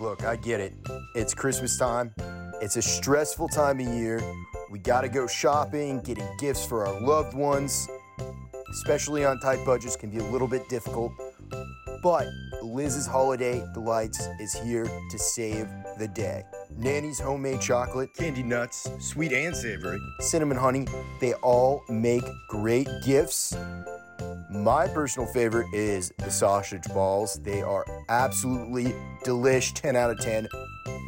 Look, I get it. It's Christmas time. It's a stressful time of year. We gotta go shopping, getting gifts for our loved ones, especially on tight budgets, can be a little bit difficult. But Liz's Holiday Delights is here to save the day. Nanny's homemade chocolate, candy nuts, sweet and savory, cinnamon honey, they all make great gifts. My personal favorite is the sausage balls. They are absolutely delish, 10 out of 10.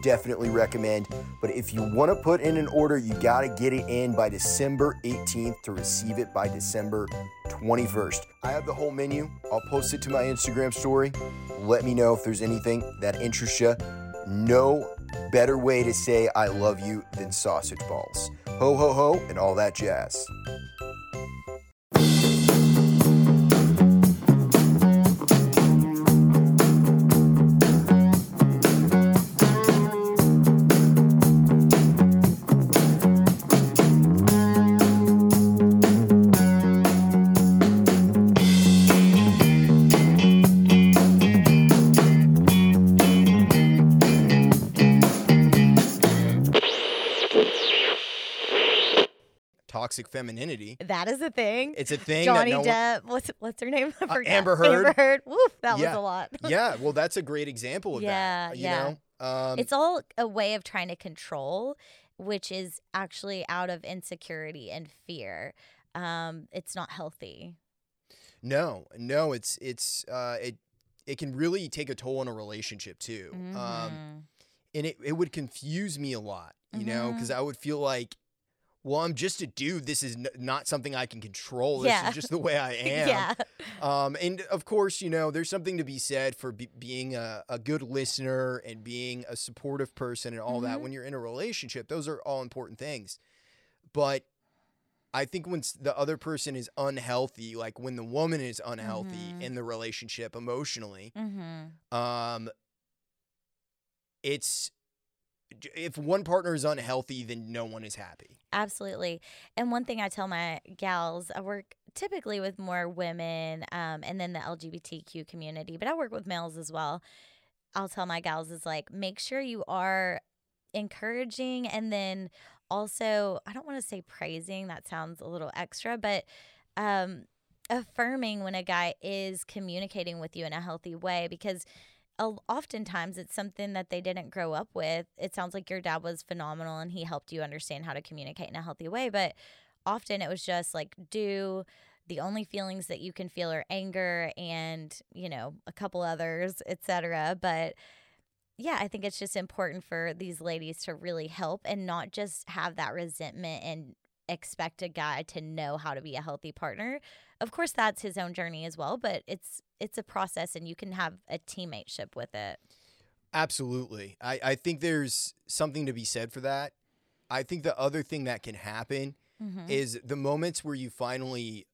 Definitely recommend. But if you want to put in an order, you got to get it in by December 18th to receive it by December 21st. I have the whole menu. I'll post it to my Instagram story. Let me know if there's anything that interests you. No better way to say I love you than sausage balls. Ho, ho, ho, and all that jazz. Toxic femininity. That is a thing. It's a thing. Johnny that no one- Depp. What's what's her name? I Uh. Amber Heard. Amber Heard. Woof, that Yeah. was a lot. yeah, well, that's a great example of Yeah, that. You yeah. know, um, it's all a way of trying to control, which is actually out of insecurity and fear. Um, it's not healthy. no, no, it's it's uh, it it can really take a toll on a relationship too. Um, Mhm. and it, it would confuse me a lot, you know, Mm-hmm. because I would feel like, well, I'm just a dude. This is n- not something I can control. This Yeah. is just the way I am. yeah. Um, and of course, you know, there's something to be said for be- being a, a good listener and being a supportive person and all that. Mhm. When you're in a relationship, those are all important things. But I think when the other person is unhealthy, like when the woman is unhealthy Mhm. in the relationship emotionally, Mm-hmm. um, it's if one partner is unhealthy, then no one is happy. Absolutely. And one thing I tell my gals, I work typically with more women um, and then the LGBTQ community, but I work with males as well. I'll tell my gals is like, make sure you are encouraging and then also, I don't want to say praising, that sounds a little extra, but um, affirming when a guy is communicating with you in a healthy way because oftentimes it's something that they didn't grow up with. It sounds like your dad was phenomenal and he helped you understand how to communicate in a healthy way, but often it was just like do the only feelings that you can feel are anger and, you know, a couple others, etc. But yeah, I think it's just important for these ladies to really help and not just have that resentment and expect a guy to know how to be a healthy partner. Of course that's his own journey as well, but it's it's a process and you can have a teammateship with it. Absolutely. I, I think there's something to be said for that. I think the other thing that can happen Mm-hmm. is the moments where you finally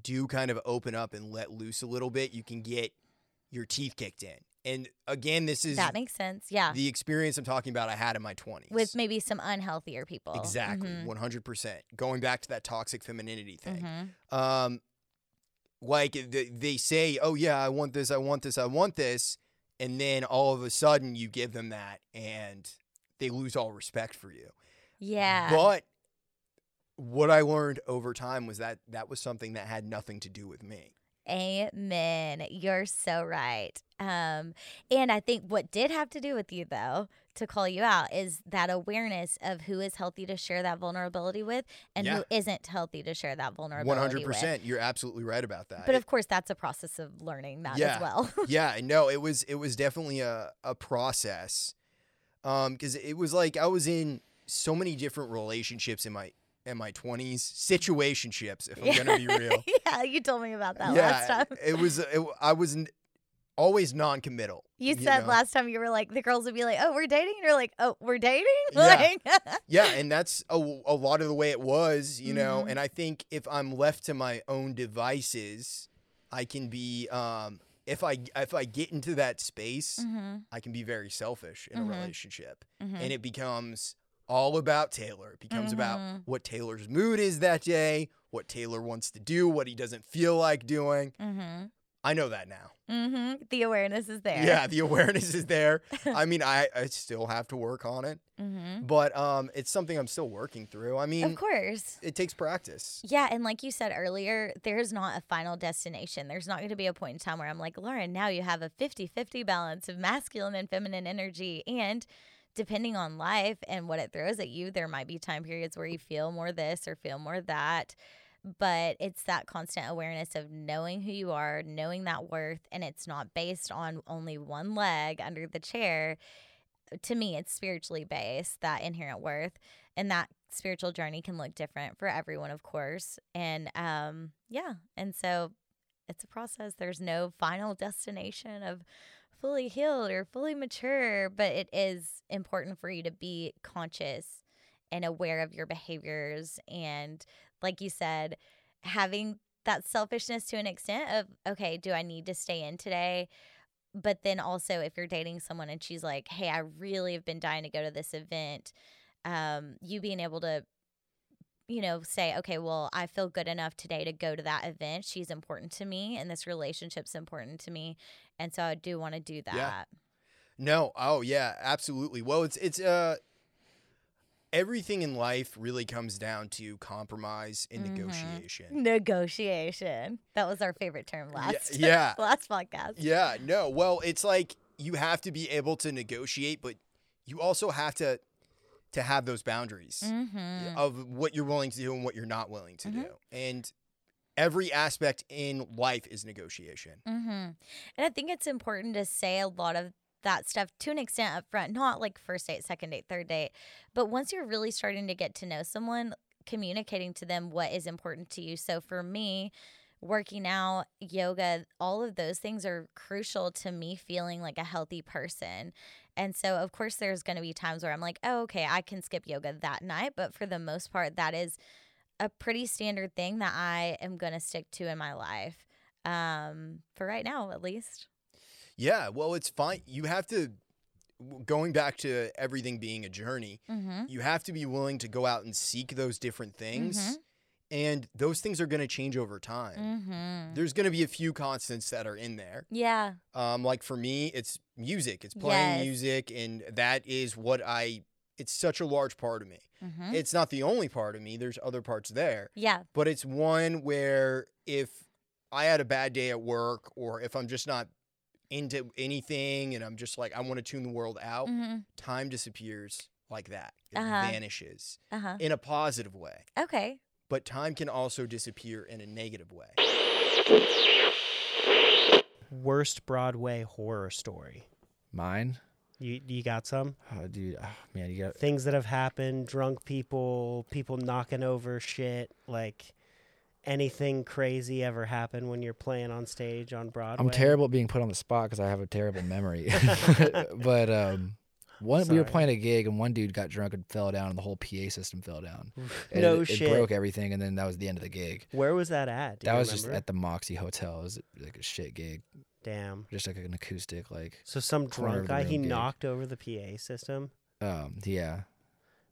do kind of open up and let loose a little bit, you can get your teeth kicked in. And again, this is That makes sense. Yeah. the experience I'm talking about I had in my 20s. With maybe some unhealthier people. Exactly, Mhm. 100%. Going back to that toxic femininity thing. Mhm. Um, like they say, "Oh yeah, I want this, I want this, I want this," and then all of a sudden you give them that, and they lose all respect for you. Yeah. But what I learned over time was that that was something that had nothing to do with me. Amen. You're so right. Um, and I think what did have to do with you, though, to call you out is that awareness of who is healthy to share that vulnerability with and Yeah. who isn't healthy to share that vulnerability One hundred with. percent, you're absolutely right about that. But It- of course, that's a process of learning that Yeah. as well. yeah, no, it was it was definitely a a process, um, because it was like I was in so many different relationships in my in my twenties, situationships. If I'm gonna be real, yeah, you told me about that yeah, last time. it was it, I was always non-committal. You said know? last time you were like, the girls would be like, oh, we're dating. And you're like, oh, we're dating? Yeah. Like, Yeah, and that's a, a lot of the way it was, you know. Mhm. And I think if I'm left to my own devices, I can be um if I if I get into that space, Mhm, I can be very selfish in Mhm. a relationship. mhm. And it becomes all about Taylor. It becomes about Mhm. what Taylor's mood is that day, what Taylor wants to do, what he doesn't feel like doing. I know that now. Mm-hmm. The awareness is there. Yeah, the awareness is there. I mean, I, I still have to work on it, Mm-hmm. but um, it's something I'm still working through. I mean, Of course. it takes practice. Yeah, and like you said earlier, there's not a final destination. There's not going to be a point in time where I'm like, Lauren, now you have a 50 50 balance of masculine and feminine energy. And depending on life and what it throws at you, there might be time periods where you feel more this or feel more that. But it's that constant awareness of knowing who you are, knowing that worth, and it's not based on only one leg under the chair. To me, it's spiritually based, that inherent worth and that spiritual journey can look different for everyone of course and um yeah and so it's a process there's no final destination of fully healed or fully mature but it is important for you to be conscious and aware of your behaviors and like you said having that selfishness to an extent of okay do i need to stay in today but then also if you're dating someone and she's like hey i really have been dying to go to this event um, you being able to, you know, say, okay, well, I feel good enough today to go to that event. She's important to me, and this relationship's important to me, and so I do want to do that. No, oh yeah, absolutely. Well, it's it's uh everything in life really comes down to compromise and Mhm. negotiation. Negotiation. That was our favorite term last. yeah. last podcast. Yeah, no. Well, it's like you have to be able to negotiate, but you also have to to have those boundaries Mm-hmm. of what you're willing to do and what you're not willing to Mhm. do. And every aspect in life is negotiation. Mm-hmm. And I think it's important to say a lot of that stuff to an extent up front, not like first date, second date, third date, but once you're really starting to get to know someone, communicating to them what is important to you. So for me, working out, yoga, all of those things are crucial to me feeling like a healthy person. And so, of course, there's going to be times where I'm like, oh, okay, I can skip yoga that night. But for the most part, that is a pretty standard thing that I am going to stick to in my life um, for right now, at least. Yeah, well, it's fine. You have to going back to everything being a journey. Mm-hmm. You have to be willing to go out and seek those different things. Mhm. And those things are going to change over time. Mm-hmm. There's going to be a few constants that are in there. Yeah. Um, like for me, it's music. It's playing Yes. music, and that is what I. It's such a large part of me. Mm-hmm. It's not the only part of me. There's other parts there, Yeah. but it's one where if I had a bad day at work, or if I'm just not into anything, and I'm just like I want to tune the world out, Mm-hmm. time disappears like that. It Uh-huh. vanishes Uh huh. in a positive way, Okay. but time can also disappear in a negative way. Worst Broadway horror story. Mine? You you got some Oh, dude, oh, man, you got. things that have happened? Drunk people, people knocking over shit, like anything crazy ever happen when you're playing on stage on Broadway? I'm terrible at being put on the spot because I have a terrible memory. but um, one we were playing a gig and one dude got drunk and fell down, and the whole PA system fell down. And No it, shit. It broke everything, and then that was the end of the gig. Where was that at? Do that was just at the Moxy Hotel. It was like a shit gig, Damn. just like an acoustic, like So some drunk guy he gig. knocked over the PA system. um, yeah.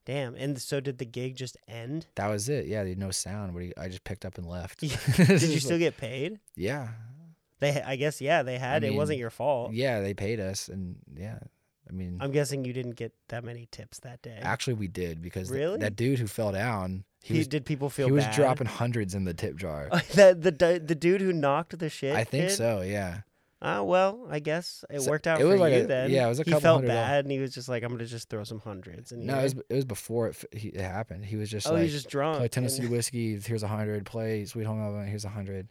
Damn. And so did the gig just end? That was it. Yeah, there's no sound. What you, I just picked up and left. Did you still get paid? Yeah, They, I guess, yeah, they had. it wasn't your fault. yeah. They paid us, and yeah. I mean, I'm guessing you didn't get that many tips that day. actually, we did because th- Really? that dude who fell down, he, He- was did people feel he was dropping hundreds in the tip jar. the the the dude who knocked the shit. I think so. Yeah. Ah, well, I guess it So worked out it for was like you a- then. yeah, it was a he couple felt hundred dollars. bad, and he was just like, "I'm gonna just throw some hundreds. And No, it was, it was before it, f- he, it happened. He was just oh, like, he's just drunk. play and- Tennessee whiskey. Here's a hundred. Play Sweet Home Alabama. Here's a hundred.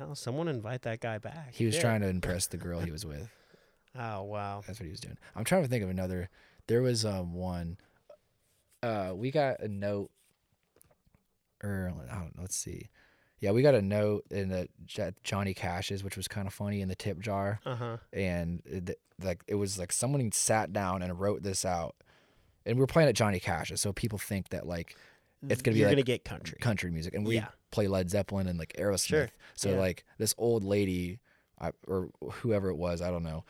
Oh, someone invite that guy back. He was Shit. trying to impress the girl he was with. Oh wow. That's what he was doing. I'm trying to think of another. There was um one. Uh, we got a note. Or I don't know. Let's see. Yeah, we got a note in the Johnny Cash's, which was kind of funny in the tip jar, Uh huh. and it, like it was like someone sat down and wrote this out, and we were playing at Johnny Cash's, so people think that like It's gonna be You're like gonna get country. country music, and we Yeah. play Led Zeppelin and like Aerosmith. Sure. So Yeah. like this old lady, I, or whoever it was, I don't know,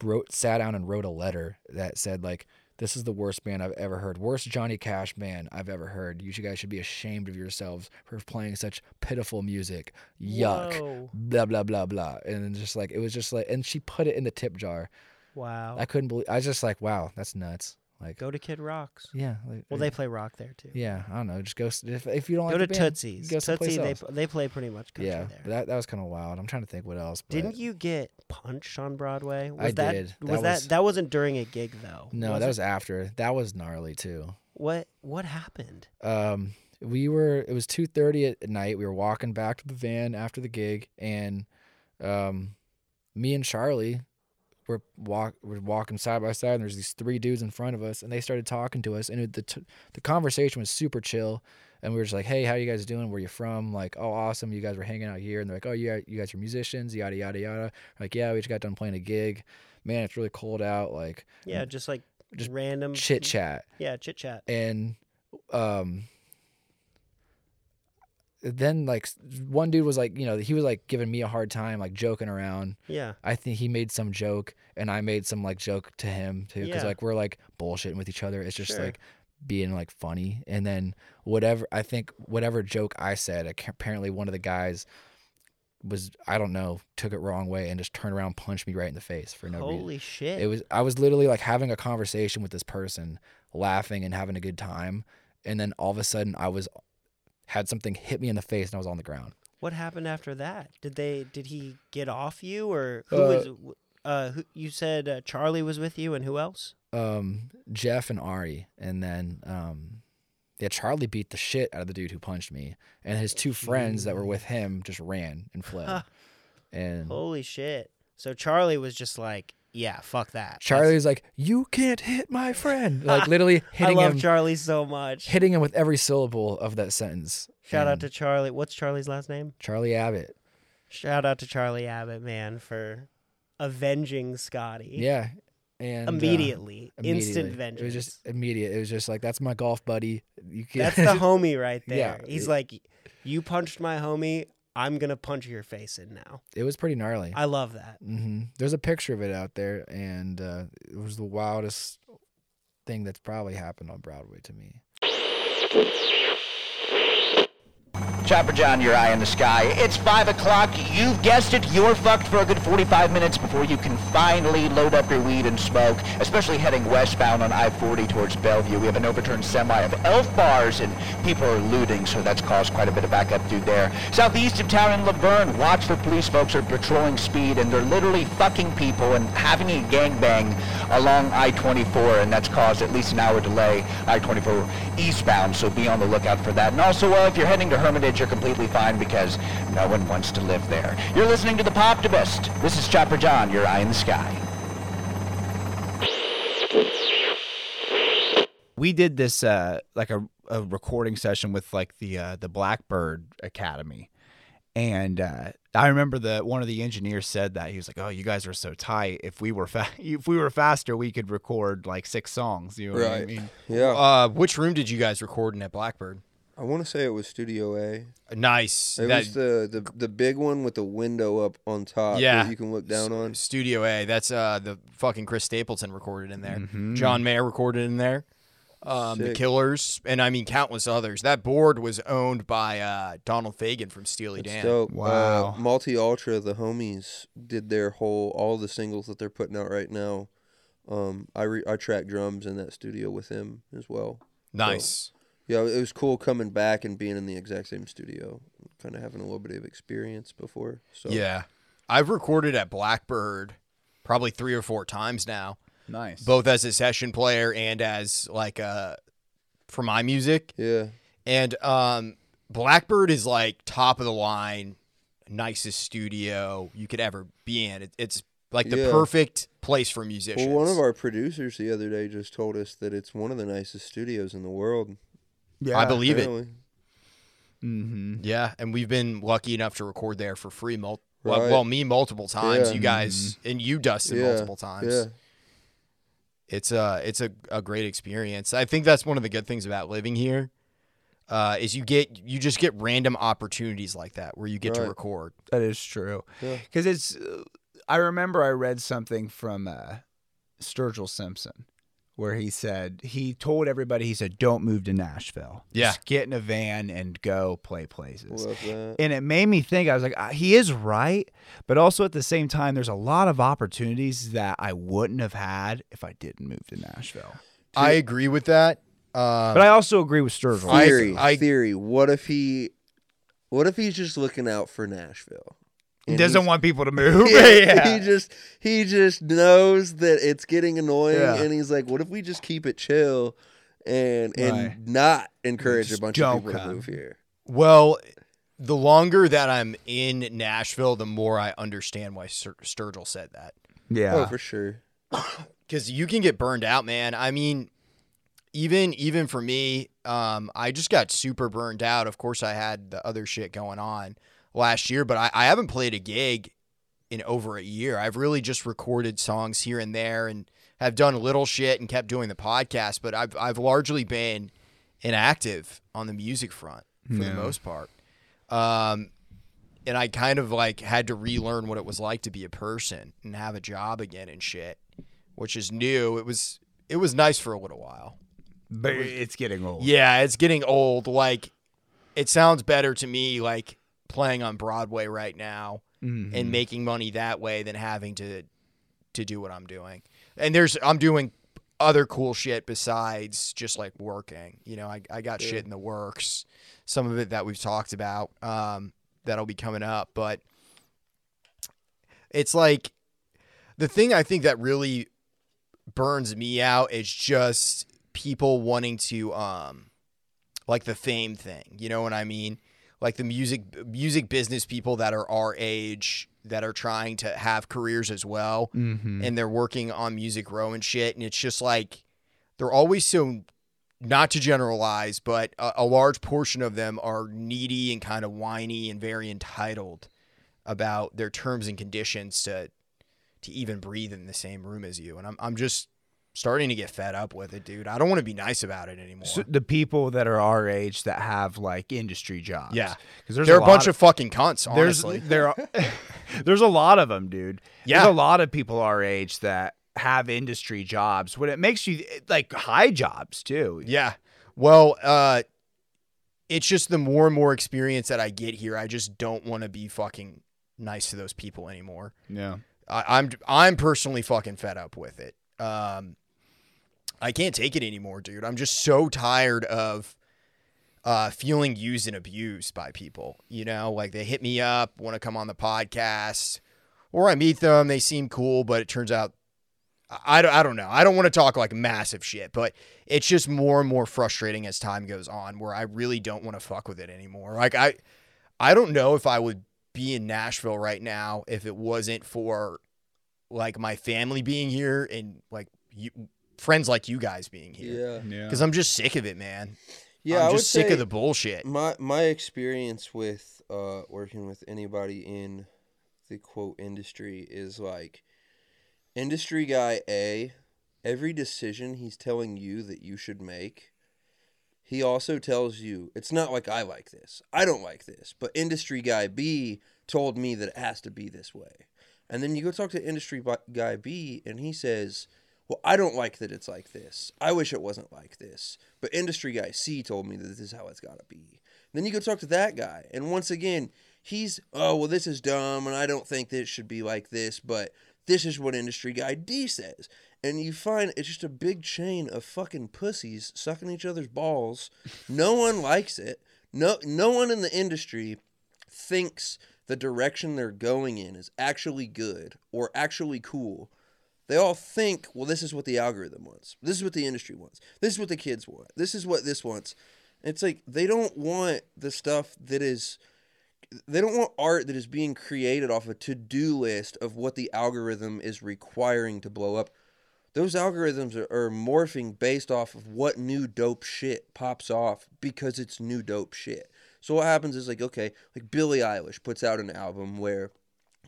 wrote sat down and wrote a letter that said like This is the worst band I've ever heard. Worst Johnny Cash band I've ever heard. You guys should be ashamed of yourselves for playing such pitiful music. Yuck. Whoa. Blah blah blah blah. And just like it was just like and she put it in the tip jar. Wow. I couldn't believe I was just like, wow, that's nuts. Like Go to Kid Rocks. Yeah. Like, Well, they play rock there too. Yeah, I don't know. Just go s- if, if you don't Go like to the band, Tootsie's. go Tootsie, they else. they play pretty much country yeah, there. but that that was kind of wild. I'm trying to think what else. But Didn't you get punched on Broadway? Was I that, did. Was That that was- that wasn't during a gig though? No, was that it? was after. That was gnarly too. what what happened? Um, we were. It was two thirty at night. We were walking back to the van after the gig, and um, me and Charlie were walk were walking side by side. And there's these three dudes in front of us, and they started talking to us, and it, the t- the conversation was super chill. And we were just like, "Hey, how you guys doing? Where you from?" Like, "Oh, awesome! You guys were hanging out here." And they're like, "Oh, you guys, you guys are musicians?" Yada yada yada. Like, yeah, we just got done playing a gig. Man, it's really cold out. Like, Yeah, just like Just random chit chat. Yeah, chit chat. and um then like one dude was like you know he was like giving me a hard time like joking around Yeah, i think he made some joke and i made some like joke to him too because Yeah. like we're like bullshitting with each other it's just Sure. like being like funny and then whatever i think whatever joke i said apparently one of the guys was i don't know took it wrong way and just turned around punched me right in the face for no reason holy shit! it was I was literally like having a conversation with this person, laughing and having a good time, and then all of a sudden I was had something hit me in the face and I was on the ground. what happened after that? Did they did he get off you or who Uh, was uh who you said uh, Charlie was with you and who else? Um, Jeff and Ari, and then um, yeah, Charlie beat the shit out of the dude who punched me, and his two friends that were with him just ran and fled. and Holy shit! So Charlie was just like, yeah, fuck that. That's- Charlie was like, "You can't hit my friend!" Like literally hitting him. I love him, Charlie so much. hitting him with every syllable of that sentence. Shout out to Charlie. What's Charlie's last name? Charlie Abbott. Shout out to Charlie Abbott, man, for avenging Scotty. Yeah. And uh, Immediately. Instant immediately. vengeance. It was just immediate. It was just like that's my golf buddy. You can't. That's the homie right there. Yeah, He's like, You punched my homie, I'm gonna punch your face in now. it was pretty gnarly. I love that. hmm There's a picture of it out there, and uh, it was the wildest thing that's probably happened on Broadway to me. Chopper John, your eye in the sky. It's 5 o'clock. You've guessed it. You're fucked for a good 45 minutes before you can finally load up your weed and smoke, especially heading westbound on I-40 towards Bellevue. We have an overturned semi of elf bars and people are looting, so that's caused quite a bit of backup through there. Southeast of town in La Vergne, watch for police folks are patrolling speed and they're literally fucking people and having a gangbang along I-24, and that's caused at least an hour delay I-24 eastbound, so be on the lookout for that. And also, uh, if you're heading to Hermitage, you're completely fine because no one wants to live there. You're listening to The Poptivist. This is Chopper John, your eye in the sky. we did this uh like a, a recording session with like the uh the blackbird academy and uh i remember the one of the engineers said that he was like oh you guys are so tight if we were fa- if we were faster we could record like six songs you know what i Right. mean Yeah. Uh, which room did you guys record in at Blackbird? I want to say it was Studio A. Nice. It That- was the, the the big one with the window up on top yeah, that you can look down on. Studio A. That's uh the fucking Chris Stapleton recorded in there. Mhm. John Mayer recorded in there. Um, the Killers, and I mean countless others. That board was owned by uh, Donald Fagen from Steely That's Dan. dope. Wow. Uh, Multi Ultra, the homies did their whole all the singles that they're putting out right now. Um, I re- I track drums in that studio with him as well. Nice. Yeah, it was cool coming back and being in the exact same studio, kind of having a little bit of experience before. So Yeah, I've recorded at Blackbird probably three or four times now, nice both as a session player and as like uh for my music. yeah, And um, Blackbird is like top of the line, nicest studio you could ever be in. It, it's like the Yeah. perfect place for musicians. Well, one of our producers the other day just told us that it's one of the nicest studios in the world. I believe it. mm-hmm. Yeah, and we've been lucky enough to record there for free. Mul- well, Right. well, me multiple times. Yeah. You guys and you, Dustin, Yeah, multiple times. Yeah, It's a it's a, a great experience. I think that's one of the good things about living here. Uh, is you get you just get random opportunities like that where you get to record. That is true. Yeah. Because it's, uh, I remember I read something from uh, Sturgill Simpson where he said he told everybody he said don't move to Nashville. Yeah. Just get in a van and go play places. And it made me think I was like he is right, but also at the same time there's a lot of opportunities that I wouldn't have had if I didn't move to Nashville. I agree with that. Um, But I also agree with Sturgill. I- Theory, I- theory. What if he, what if he's just looking out for Nashville? He And doesn't want people to move. Yeah, yeah. He just he just knows that it's getting annoying, Yeah. and he's like, "What if we just keep it chill, and and Right. not encourage a bunch of don't people to move here?" Well, the longer that I'm in Nashville, the more I understand why Stur- Sturgill said that. yeah. Oh, for sure. Because you can get burned out, man. I mean, even even for me, um, I just got super burned out. Of course, I had the other shit going on last year, but I, I haven't played a gig in over a year. I've really just recorded songs here and there and have done little shit and kept doing the podcast, but I've I've largely been inactive on the music front for Yeah. the most part. Um, and I kind of like had to relearn what it was like to be a person and have a job again and shit, which is new. It was it was nice for a little while. but it's getting old. Yeah, it's getting old. Like it sounds better to me like playing on Broadway right now Mhm. and making money that way than having to to do what I'm doing. And there's I'm doing other cool shit besides just like working. You know, I, I got shit in the works. Some of it that we've talked about um, that'll be coming up, but it's like the thing I think that really burns me out is just people wanting to um like the fame thing. You know what I mean? Like the music music business people that are our age that are trying to have careers as well Mhm. and they're working on Music Row and shit and it's just like they're always so not to generalize, but a, a large portion of them are needy and kind of whiny and very entitled about their terms and conditions to to even breathe in the same room as you. And I'm I'm just starting to get fed up with it, dude. I don't want to be nice about it anymore. So the people that are our age that have like industry jobs. Yeah. because there's They're a, lot bunch of, fucking cunts, there's honestly. there are, there's a lot of them, dude. Yeah. There's a lot of people our age that have industry jobs. What it makes you like high jobs too. Yeah. Well, uh it's just the more and more experience that I get here, I just don't want to be fucking nice to those people anymore. Yeah. I, I'm I'm personally fucking fed up with it. Um, I can't take it anymore, dude. I'm just so tired of uh, feeling used and abused by people. You know, like they hit me up, want to come on the podcast, or I meet them, they seem cool, but it turns out I, I don't, know. I don't want to talk like massive shit, but it's just more and more frustrating as time goes on where I really don't want to fuck with it anymore. Like I I don't know if I would be in Nashville right now if it wasn't for like my family being here and like you, friends like you guys being here. Yeah, Because I'm just sick of it, man. yeah. I'm just sick of the bullshit. my my experience with uh working with anybody in the quote industry is like industry guy A. Every decision he's telling you that you should make, he also tells you it's not like I like this. I don't like this, but industry guy B told me that it has to be this way. And then you go talk to industry guy B, and he says, Well, I don't like that it's like this. I wish it wasn't like this. But industry guy C told me that this is how it's got to be. Then you go talk to that guy, and once again, he's, Oh, well, this is dumb, and I don't think this should be like this, but this is what industry guy D says. And you find it's just a big chain of fucking pussies sucking each other's balls. No one likes it. No, no one in the industry thinks the direction they're going in is actually good or actually cool. They all think, well, this is what the algorithm wants. This is what the industry wants. This is what the kids want. This is what this wants. It's like they don't want the stuff that is they don't want art that is being created off a to-do list of what the algorithm is requiring to blow up. Those algorithms are, are morphing based off of what new dope shit pops off because it's new dope shit. So what happens is like okay, like Billie Eilish puts out an album where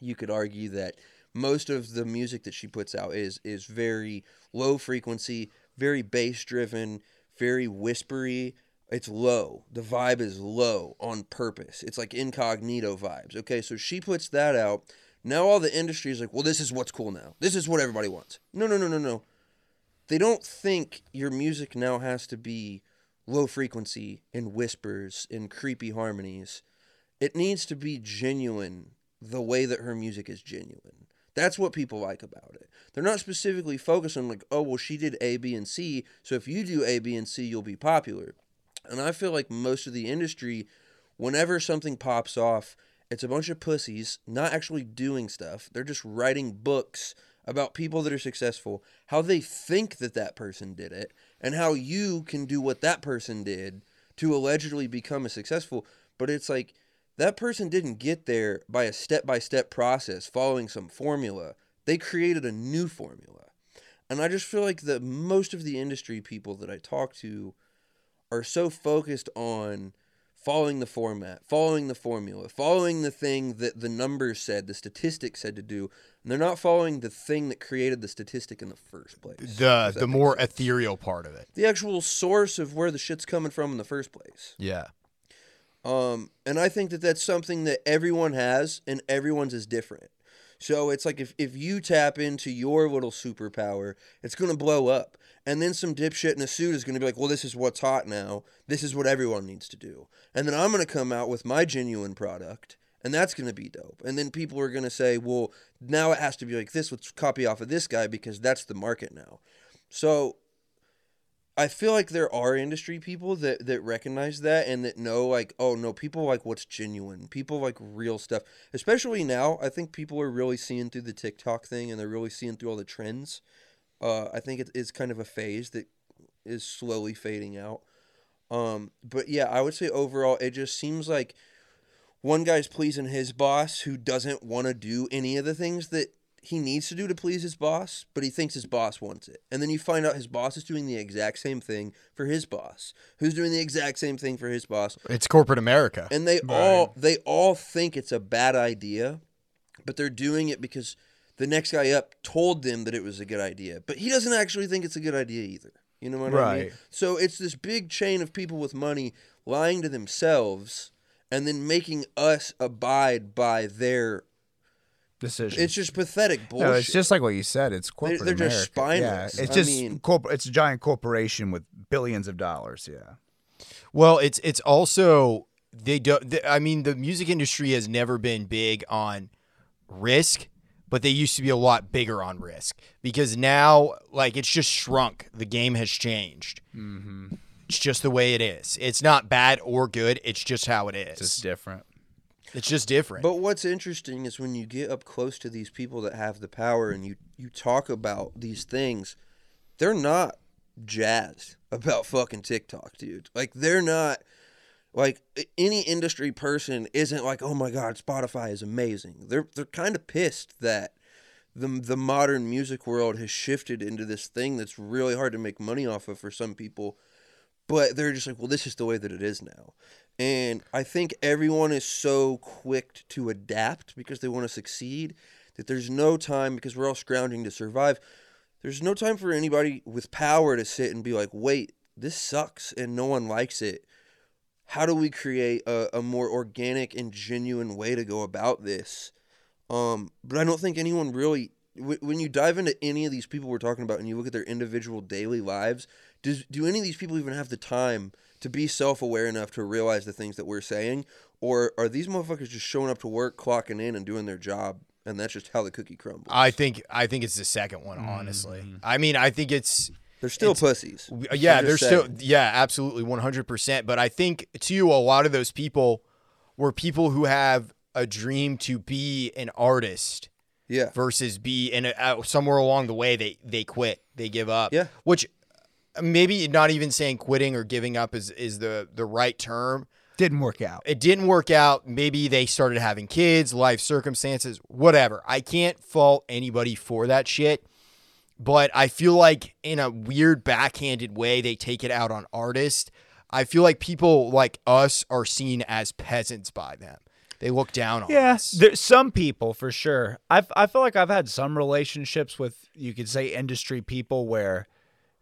you could argue that most of the music that she puts out is is very low frequency, very bass driven, very whispery. It's low. The vibe is low on purpose. It's like incognito vibes. Okay, so she puts that out. Now all the industry is like, well, this is what's cool now. This is what everybody wants. No, no, no, no, no. they don't think your music now has to be low frequency and whispers and creepy harmonies. It needs to be genuine the way that her music is genuine. That's what people like about it. They're not specifically focused on like, oh well, she did A, B, and C, so if you do A, B, and C, you'll be popular. And I feel like most of the industry, whenever something pops off, it's a bunch of pussies not actually doing stuff. They're just writing books about people that are successful, how they think that that person did it, and how you can do what that person did to allegedly become a successful. But it's like that person didn't get there by a step by step process following some formula. They created a new formula. And I just feel like that most of the industry people that I talk to are so focused on following the format, following the formula, following the thing that the numbers said, the statistics said to do, and they're not following the thing that created the statistic in the first place. The the more sense? ethereal part of it. the actual source of where the shit's coming from in the first place. Yeah. Um, and I think that that's something that everyone has, and everyone's is different. So it's like if, if you tap into your little superpower, it's gonna blow up. And then some dipshit in a suit is gonna be like, well, this is what's hot now. This is what everyone needs to do. And then I'm gonna come out with my genuine product, and that's gonna be dope. And then people are gonna say, well, now it has to be like this. Let's copy off of this guy because that's the market now. So I feel like there are industry people that that recognize that and that know like oh no people like what's genuine people like real stuff. Especially now I think people are really seeing through the TikTok thing and they're really seeing through all the trends. Uh, I think it is kind of a phase that is slowly fading out. Um, but yeah I would say overall it just seems like one guy's pleasing his boss who doesn't want to do any of the things that he needs to do to please his boss, but he thinks his boss wants it. And then you find out his boss is doing the exact same thing for his boss, who's doing the exact same thing for his boss. It's corporate America. And they all they all think it's a bad idea, but they're doing it because the next guy up told them that it was a good idea. But he doesn't actually think it's a good idea either. You know what I mean? Right. So it's this big chain of people with money lying to themselves and then making us abide by their Decision. it's just pathetic bullshit. No, it's just like what you said. It's corporate they're just America. Yeah, spineless. it's I just mean- corp- It's a giant corporation with billions of dollars. Yeah. Well, it's it's also they do. They, I mean, the music industry has never been big on risk, but they used to be a lot bigger on risk because now, like, it's just shrunk. The game has changed. Mm-hmm. It's just the way it is. It's not bad or good. It's just how it is. It's just different. It's just different. But what's interesting is when you get up close to these people that have the power and you you talk about these things, they're not jazzed about fucking TikTok, dude. Like they're not like any industry person isn't like, "Oh my god, Spotify is amazing." They're they're kind of pissed that the the modern music world has shifted into this thing that's really hard to make money off of for some people. But they're just like, "Well, this is the way that it is now." And I think everyone is so quick to adapt because they want to succeed that there's no time because we're all scrounging to survive. There's no time for anybody with power to sit and be like, wait, this sucks and no one likes it. How do we create a, a more organic and genuine way to go about this? Um, but I don't think anyone really, wh- when you dive into any of these people we're talking about and you look at their individual daily lives, does do any of these people even have the time to be self aware enough to realize the things that we're saying? Or are these motherfuckers just showing up to work, clocking in, and doing their job? And that's just how the cookie crumbles. I think I think it's the second one. Honestly, I mean, I think it's They're still it's- pussies. Yeah, they're just still yeah, absolutely 100%, but I think too a lot of those people were people who have a dream to be an artist Yeah. versus be in a, uh, somewhere along the way they they quit, they give up. Yeah. Which maybe not even saying quitting or giving up is is the the right term. Didn't work out. It didn't work out. Maybe they started having kids, life circumstances, whatever. I can't fault anybody for that shit. But I feel like in a weird backhanded way, they take it out on artists. I feel like people like us are seen as peasants by them. They look down on us. there's some people for sure. I I feel like I've had some relationships with you could say industry people where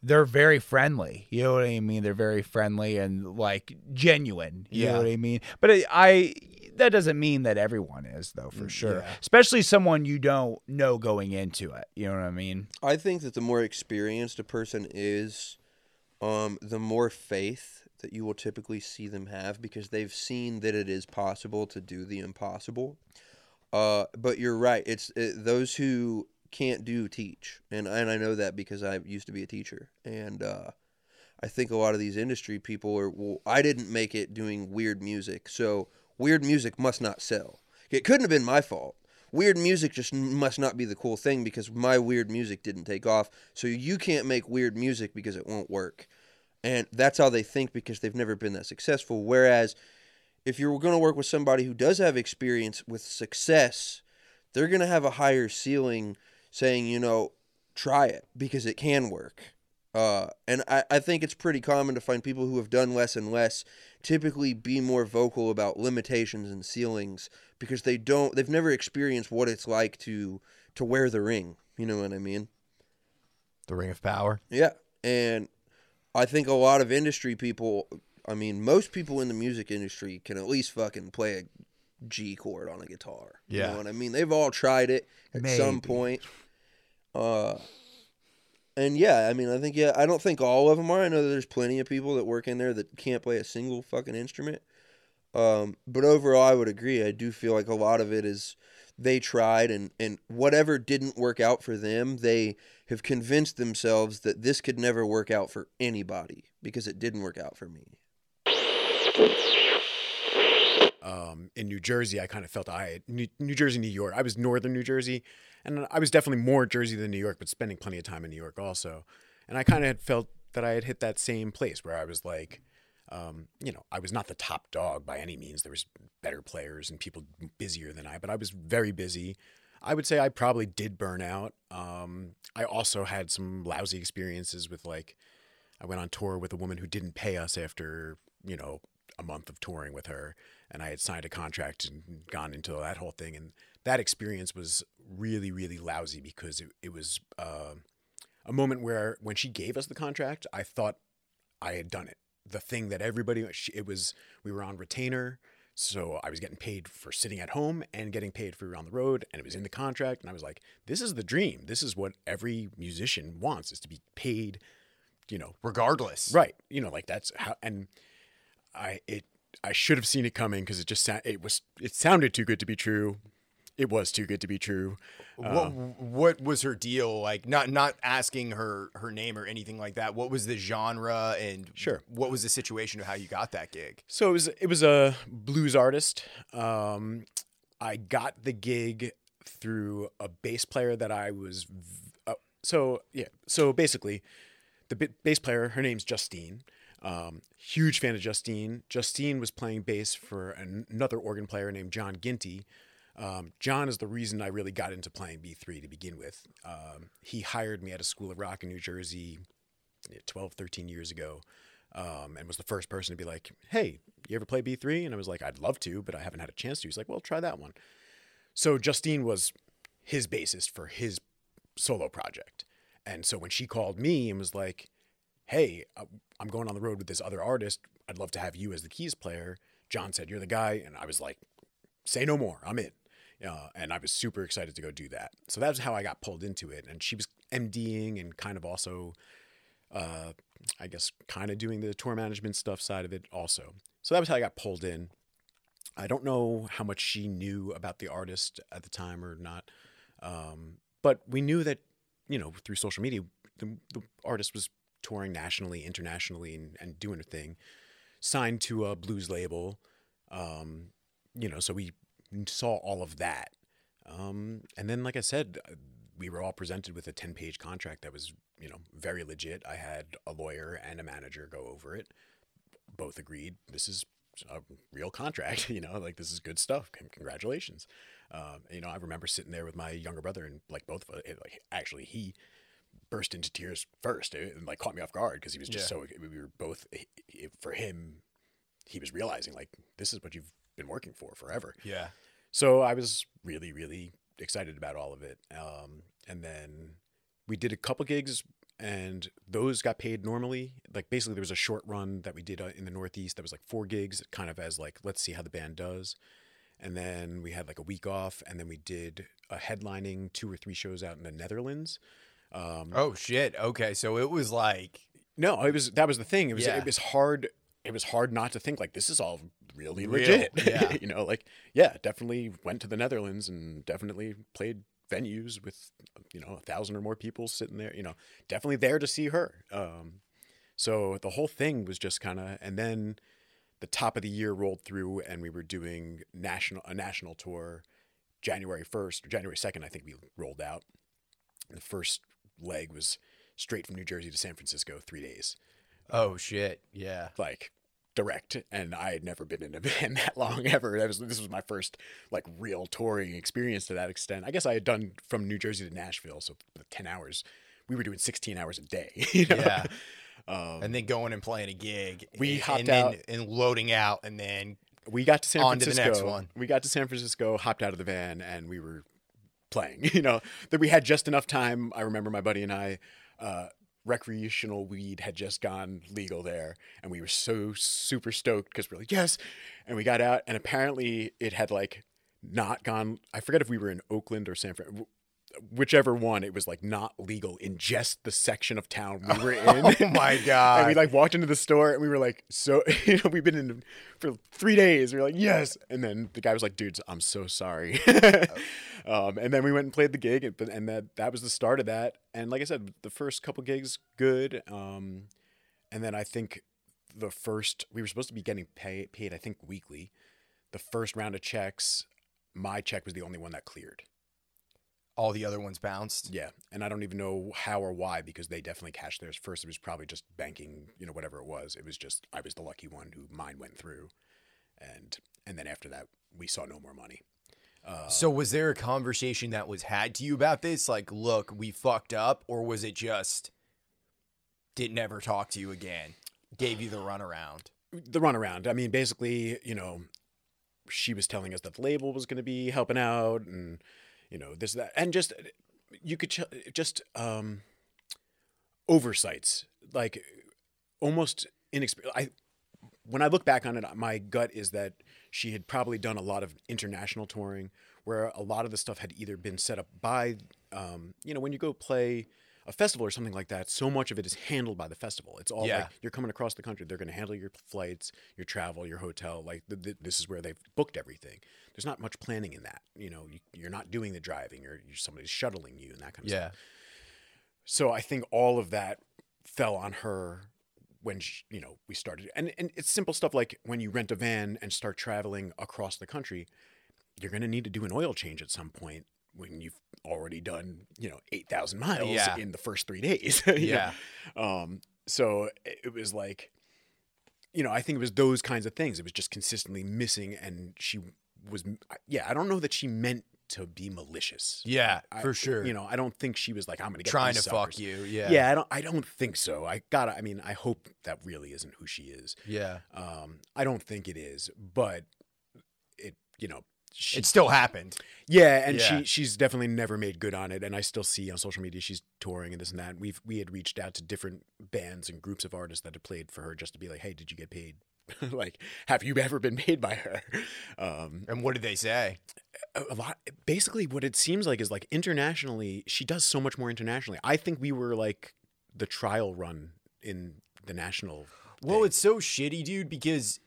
they're very friendly. You know what I mean? They're very friendly and like genuine. You Yeah. know what I mean? But I, I that doesn't mean that everyone is though, for Mm, sure. yeah. Especially someone you don't know going into it. You know what I mean? I think that the more experienced a person is, um, the more faith that you will typically see them have because they've seen that it is possible to do the impossible. Uh, but you're right. It's it, those who can't do teach, and and I know that because I used to be a teacher, and uh, I think a lot of these industry people are. Well, I didn't make it doing weird music, so weird music must not sell. It couldn't have been my fault. Weird music just must not be the cool thing because my weird music didn't take off. So you can't make weird music because it won't work. And that's how they think because they've never been that successful. Whereas if you're going to work with somebody who does have experience with success, they're going to have a higher ceiling saying, you know, try it because it can work. Uh, and I, I think it's pretty common to find people who have done less and less typically be more vocal about limitations and ceilings because they don't they've never experienced what it's like to to wear the ring. You know what I mean? The Ring of Power. Yeah. And I think a lot of industry people, I mean, most people in the music industry can at least fucking play a G chord on a guitar. You Yeah. know what I mean? They've all tried it at some point. Uh, and yeah, I mean, I think, yeah, I don't think all of them are. I know that there's plenty of people that work in there that can't play a single fucking instrument. Um, but overall, I would agree. I do feel like a lot of it is they tried and, and whatever didn't work out for them, they have convinced themselves that this could never work out for anybody because it didn't work out for me. Um, in New Jersey, I kind of felt I New, Jersey, New York. I was northern New Jersey, and I was definitely more Jersey than New York, but spending plenty of time in New York also. And I kind of had felt that I had hit that same place where I was like, um, you know, I was not the top dog by any means. There was better players and people busier than I, but I was very busy. I would say I probably did burn out. Um, I also had some lousy experiences with like, I went on tour with a woman who didn't pay us after, you know, a month of touring with her. And I had signed a contract and gone into that whole thing. And that experience was really, really lousy because it, it was uh, a moment where when she gave us the contract, I thought I had done it. The thing that everybody, it was, we were on retainer. So I was getting paid for sitting at home and getting paid for on the road. And it was in the contract. And I was like, this is the dream. This is what every musician wants is to be paid, you know, Regardless. Right. You know, like that's how, and I, it, I should have seen it coming because it just, sa- it was, it sounded too good to be true. It was too good to be true. What what was her deal like? Not not asking her her name or anything like that. What was the genre and Sure. What was the situation of how you got that gig? So it was, it was a blues artist. Um, I got the gig through a bass player that I was, v- uh, so yeah. So basically, the b- bass player, her name's Justine. Um, huge fan of Justine. Justine was playing bass for an- another organ player named John Ginty. Um, John is the reason I really got into playing B3 to begin with. Um, he hired me at a school of rock in New Jersey 12, 13 years ago um, and was the first person to be like, hey, you ever play B3? And I was like, I'd love to, but I haven't had a chance to. He's like, well, try that one. So Justine was his bassist for his solo project. And so when she called me and was like, hey, uh, I'm going on the road with this other artist. I'd love to have you as the keys player. John said, you're the guy. And I was like, say no more. I'm in. Uh, and I was super excited to go do that. So that's how I got pulled into it. And she was MDing and kind of also, uh, I guess, kind of doing the tour management stuff side of it also. So that was how I got pulled in. I don't know how much she knew about the artist at the time or not. Um, but we knew that, you know, through social media, the, the artist was touring nationally, internationally, and, and doing a thing. Signed to a blues label. Um, you know, so we saw all of that. Um, and then, like I said, uh, we were all presented with a 10 page contract that was, you know, very legit. I had a lawyer and a manager go over it. Both agreed this is a real contract, you know, like this is good stuff. Congratulations. Um, you know, I remember sitting there with my younger brother and like both of us, like actually he burst into tears first and like caught me off guard because he was just so, we were both, he- he- for him, he was realizing like this is what you've been working for forever. Yeah. So I was really, really excited about all of it. Um, and then we did a couple gigs, and those got paid normally. Like basically, there was a short run that we did uh, in the Northeast that was like four gigs, kind of as like let's see how the band does. and then we had like a week off, and then we did a headlining two or three shows out in the Netherlands. Um, Oh shit. Okay, so it was like no, it was that was the thing. It was Yeah. it was hard. It was hard not to think like this is all really Real, legit. yeah. you know, like yeah, definitely went to the Netherlands and definitely played venues with you know a thousand or more people sitting there. You know, definitely there to see her. Um, so the whole thing was just kind of, and then the top of the year rolled through, and we were doing national a national tour. January first or January second, I think we rolled out. The first leg was straight from New Jersey to San Francisco, three days, oh shit. Yeah. like direct. And I had never been in a van that long ever. That was this was my first like real touring experience to that extent. I guess I had done from New Jersey to Nashville, so ten hours. We were doing sixteen hours a day. You know? Yeah. Um, and then going and playing a gig. We and, hopped and then, out- and loading out and then we got to San On to the Francisco. next one. We got to San Francisco, hopped out of the van, and we were playing. You know that we had just enough time. I remember my buddy and I. Uh, recreational weed had just gone legal there, and we were so super stoked because we're like, yes, and we got out, and apparently it had like not gone. I forget if we were in Oakland or San Fran. Whichever one, it was like not legal in just the section of town we were in. Oh my god. And we like walked into the store and we were like, so you know, we've been in for three days. We are like, yes. And then the guy was like, dudes, I'm so sorry. um, and then we went and played the gig, and, and that that was the start of that. And like I said, the first couple gigs good. Um, and then I think the first we were supposed to be getting pay, paid, I think weekly. The first round of checks, my check was the only one that cleared. All the other ones bounced. Yeah, and I don't even know how or why because they definitely cashed theirs first. It was probably just banking, you know, whatever it was. It was just I was the lucky one who mine went through, and and then after that we saw no more money. Uh, So was there a conversation that was had to you about this? Like, look, we fucked up, or was it just didn't ever talk to you again? Gave you the runaround. the runaround. I mean, basically, you know, she was telling us that the label was going to be helping out, and you know this that, and just you could ch- just um, oversights, like almost inexperienced. I when I look back on it, my gut is that she had probably done a lot of international touring, where a lot of the stuff had either been set up by, um, you know, when you go play a festival or something like that, so much of it is handled by the festival. It's all Yeah. like you're coming across the country, they're going to handle your flights, your travel, your hotel. Like th- th- this is where they've booked everything. There's not much planning in that. You know, you, you're not doing the driving, or you're somebody's shuttling you and that kind of stuff. Yeah. So I think all of that fell on her when she, you know we started, and and it's simple stuff like when you rent a van and start traveling across the country, you're going to need to do an oil change at some point when you've already done you know eight thousand miles Yeah. in the first three days. you? Yeah. Um. So it was like, you know, I think it was those kinds of things. It was just consistently missing, and she was, yeah. I don't know that she meant to be malicious. Yeah, I- for sure. You know, I don't think she was like, I'm gonna get Trying to fuck you. Yeah. Yeah, I don't. I don't think so. I gotta. I mean, I hope that really isn't who she is. Yeah. Um, I don't think it is, but it. You know, she, It still happened. yeah, and Yeah. she she's definitely never made good on it. And I still see on social media she's touring and this and that. We've we had reached out to different bands and groups of artists that had played for her just to be like, hey, did you get paid? like, have you ever been paid by her? Um, And what did they say? a, a lot basically what it seems like is like internationally she does so much more internationally i think we were like the trial run in the national Well, thing. it's so shitty, dude, because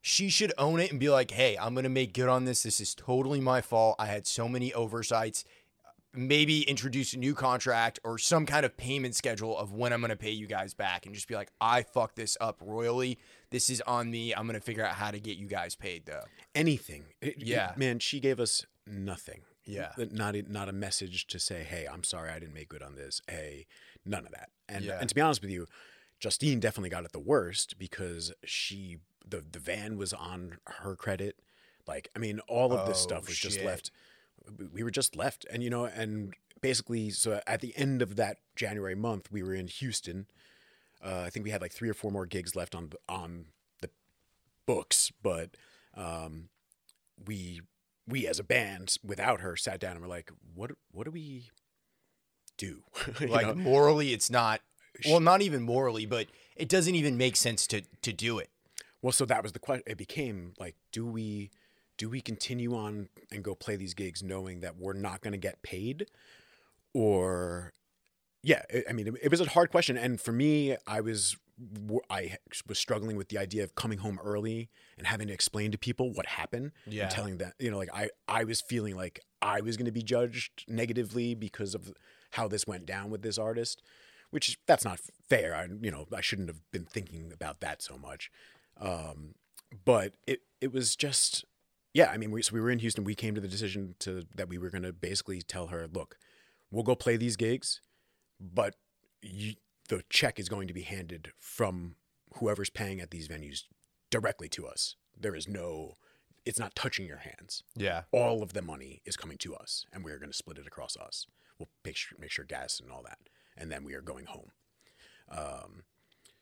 she should own it and be like, hey, I'm going to make good on this. This is totally my fault. I had so many oversights. Maybe introduce a new contract or some kind of payment schedule of when I'm going to pay you guys back and just be like, I fucked this up royally. This is on me. I'm going to figure out how to get you guys paid, though. anything It- it- Yeah. man she gave us nothing Yeah. not a, not a message to say hey i'm sorry i didn't make good on this hey none of that and Yeah. and to be honest with you justine definitely got it the worst because she the the van was on her credit. Like i mean all of this Oh, stuff was just left. We were just left. And you know and basically so at the end of that january month we were in houston. Uh, i think we had like three or four more gigs left on on the books. But um, we we as a band without her sat down and were like what what do we do? Like, know? morally, it's not, well, not even morally, but it doesn't even make sense to, to do it. Well, so that was the question. It became like, do we do we continue on and go play these gigs knowing that we're not going to get paid or yeah i I mean it, it was a hard question and for me i was i was struggling with the idea of coming home early and having to explain to people what happened Yeah. and telling that you know like i i was feeling like i was going to be judged negatively because of how this went down with this artist which that's not fair i you know i shouldn't have been thinking about that so much um but it it was just yeah i mean we, so we were in houston. We came to the decision to that we were going to basically tell her look we'll go play these gigs but you, the check is going to be handed from whoever's paying at these venues directly to us. There is no it's not touching your hands. Yeah. all of the money is coming to us and we're going to split it across us. We'll make sure, make sure gas and all that and then we are going home. Um,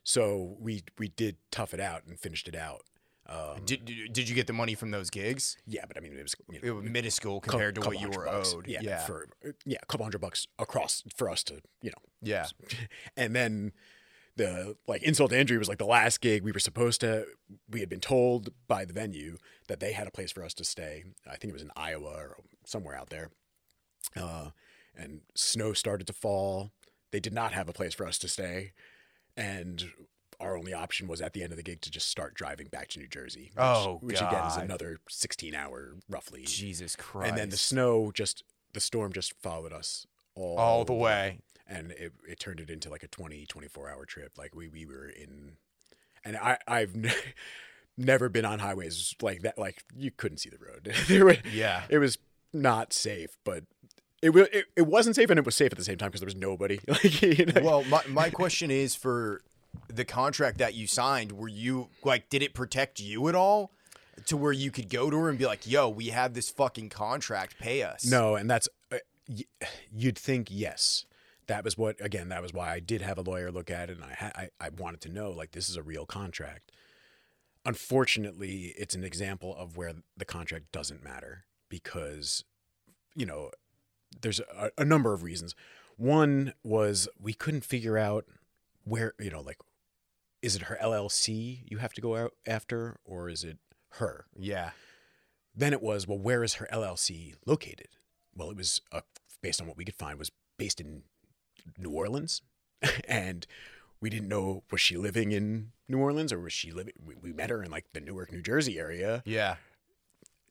so we we did tough it out and finished it out um, Did, did you get the money from those gigs? yeah but i mean it was you It was minuscule compared to what you were bucks. owed. yeah, Yeah. for yeah a couple hundred bucks across for us to you know yeah. and then the like insult to injury was like the last gig we were supposed to we had been told by the venue that they had a place for us to stay i think it was in iowa or somewhere out there uh, and snow started to fall they did not have a place for us to stay and our only option was at the end of the gig to just start driving back to new jersey which, Oh, which again is another 16 hour roughly Jesus Christ. and then the snow just the storm just followed us all, all the way. and it, it turned it into like a 20 24 hour trip like we we were in and i i've ne- never been on highways like that like you couldn't see the road were- Yeah. it was not safe but it, it, it wasn't safe and it was safe at the same time because there was nobody like you know? Well, my, my question is for the contract that you signed, were you like, did it protect you at all? To where you could go to her and be like, yo, we have this fucking contract, pay us. No, and that's uh, y- you'd think yes. That was what again. That was why I did have a lawyer look at it, and I ha- I, I wanted to know like this is a real contract. Unfortunately, it's an example of where the contract doesn't matter because, you know, there's a, a number of reasons. One was we couldn't figure out where you know like, is it her LLC you have to go out after, or is it her? Yeah. Then it was, well, where is her LLC located? Well, it was uh, based on what we could find was based in New Orleans, and we didn't know was she living in New Orleans or was she living? We, we met her in like the Newark, New Jersey area. Yeah.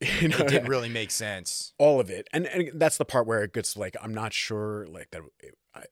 You know, It didn't really make sense. all of it, and and that's the part where it gets like I'm not sure like that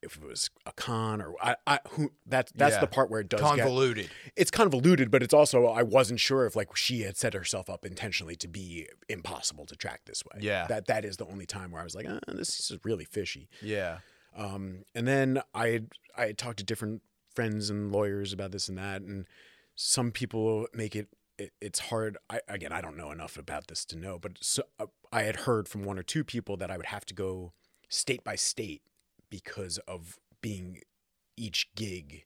if it was a con or I, I who that that's Yeah. the part where it does get Convoluted. it's convoluted, but it's also I wasn't sure if like she had set herself up intentionally to be impossible to track this way. Yeah. that that is the only time where I was like, uh, this is really fishy. Yeah. Um, and then I I talked to different friends and lawyers about this and that, and some people make it. It it's hard. I, again, I don't know enough about this to know, but so, uh, I had heard from one or two people that I would have to go state by state because of being each gig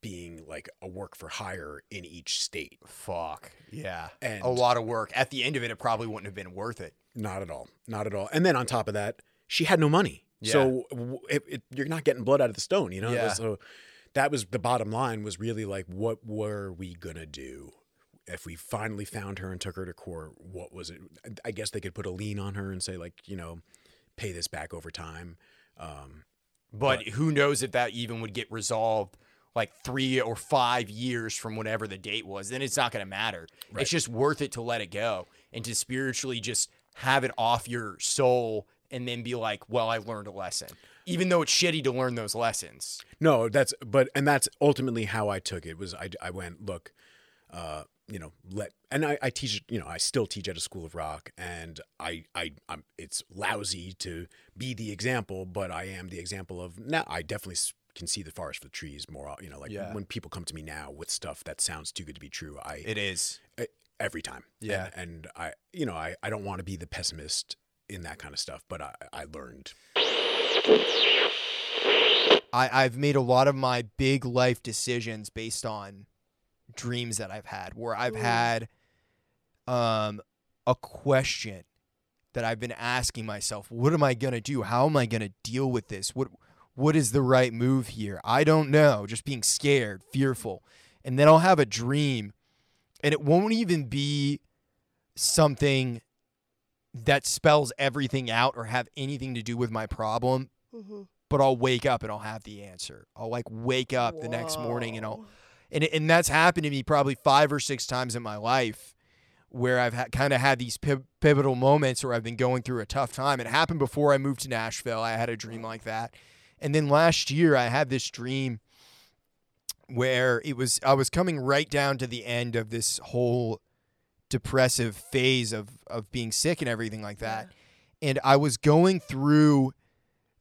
being like a work for hire in each state. Fuck. Yeah. And- a lot of work. At the end of it, it probably wouldn't have been worth it. Not at all. Not at all. And then on top of that, she had no money. Yeah. So it, it, you're not getting blood out of the stone, you know? Yeah. So that was the bottom line was really like, what were we going to do? If we finally found her and took her to court, what was it? I guess they could put a lien on her and say, like, you know, pay this back over time. Um, But who knows if that even would get resolved like three or five years from whatever the date was. Then it's not going to matter. It's just worth it to let it go and to spiritually just have it off your soul and then be like, well, I learned a lesson. Even though it's shitty to learn those lessons. No, that's but and that's ultimately how I took it. Was I I went look, uh, you know, let and I, I teach you know I still teach at a school of rock, and I I I'm it's lousy to be the example, but I am the example of now. I definitely s- can see the forest for the trees more. You know, like Yeah. when people come to me now with stuff that sounds too good to be true, I It is. e- every time. Yeah. and, and I you know I I don't want to be the pessimist in that kind of stuff, but I I learned. I, I've made a lot of my big life decisions based on dreams that I've had, where I've had um, a question that I've been asking myself: What am I gonna do? How am I gonna deal with this? What What is the right move here? I don't know. Just being scared, fearful, and then I'll have a dream, and it won't even be something that spells everything out or have anything to do with my problem, Mhm. but I'll wake up and I'll have the answer. I'll like wake up the next morning and I'll and and that's happened to me probably five or six times in my life where I've ha- kind of had these piv- pivotal moments where I've been going through a tough time. It happened before I moved to Nashville. I had a dream like that. And then last year I had this dream where it was I was coming right down to the end of this whole depressive phase of of being sick and everything like that. And I was going through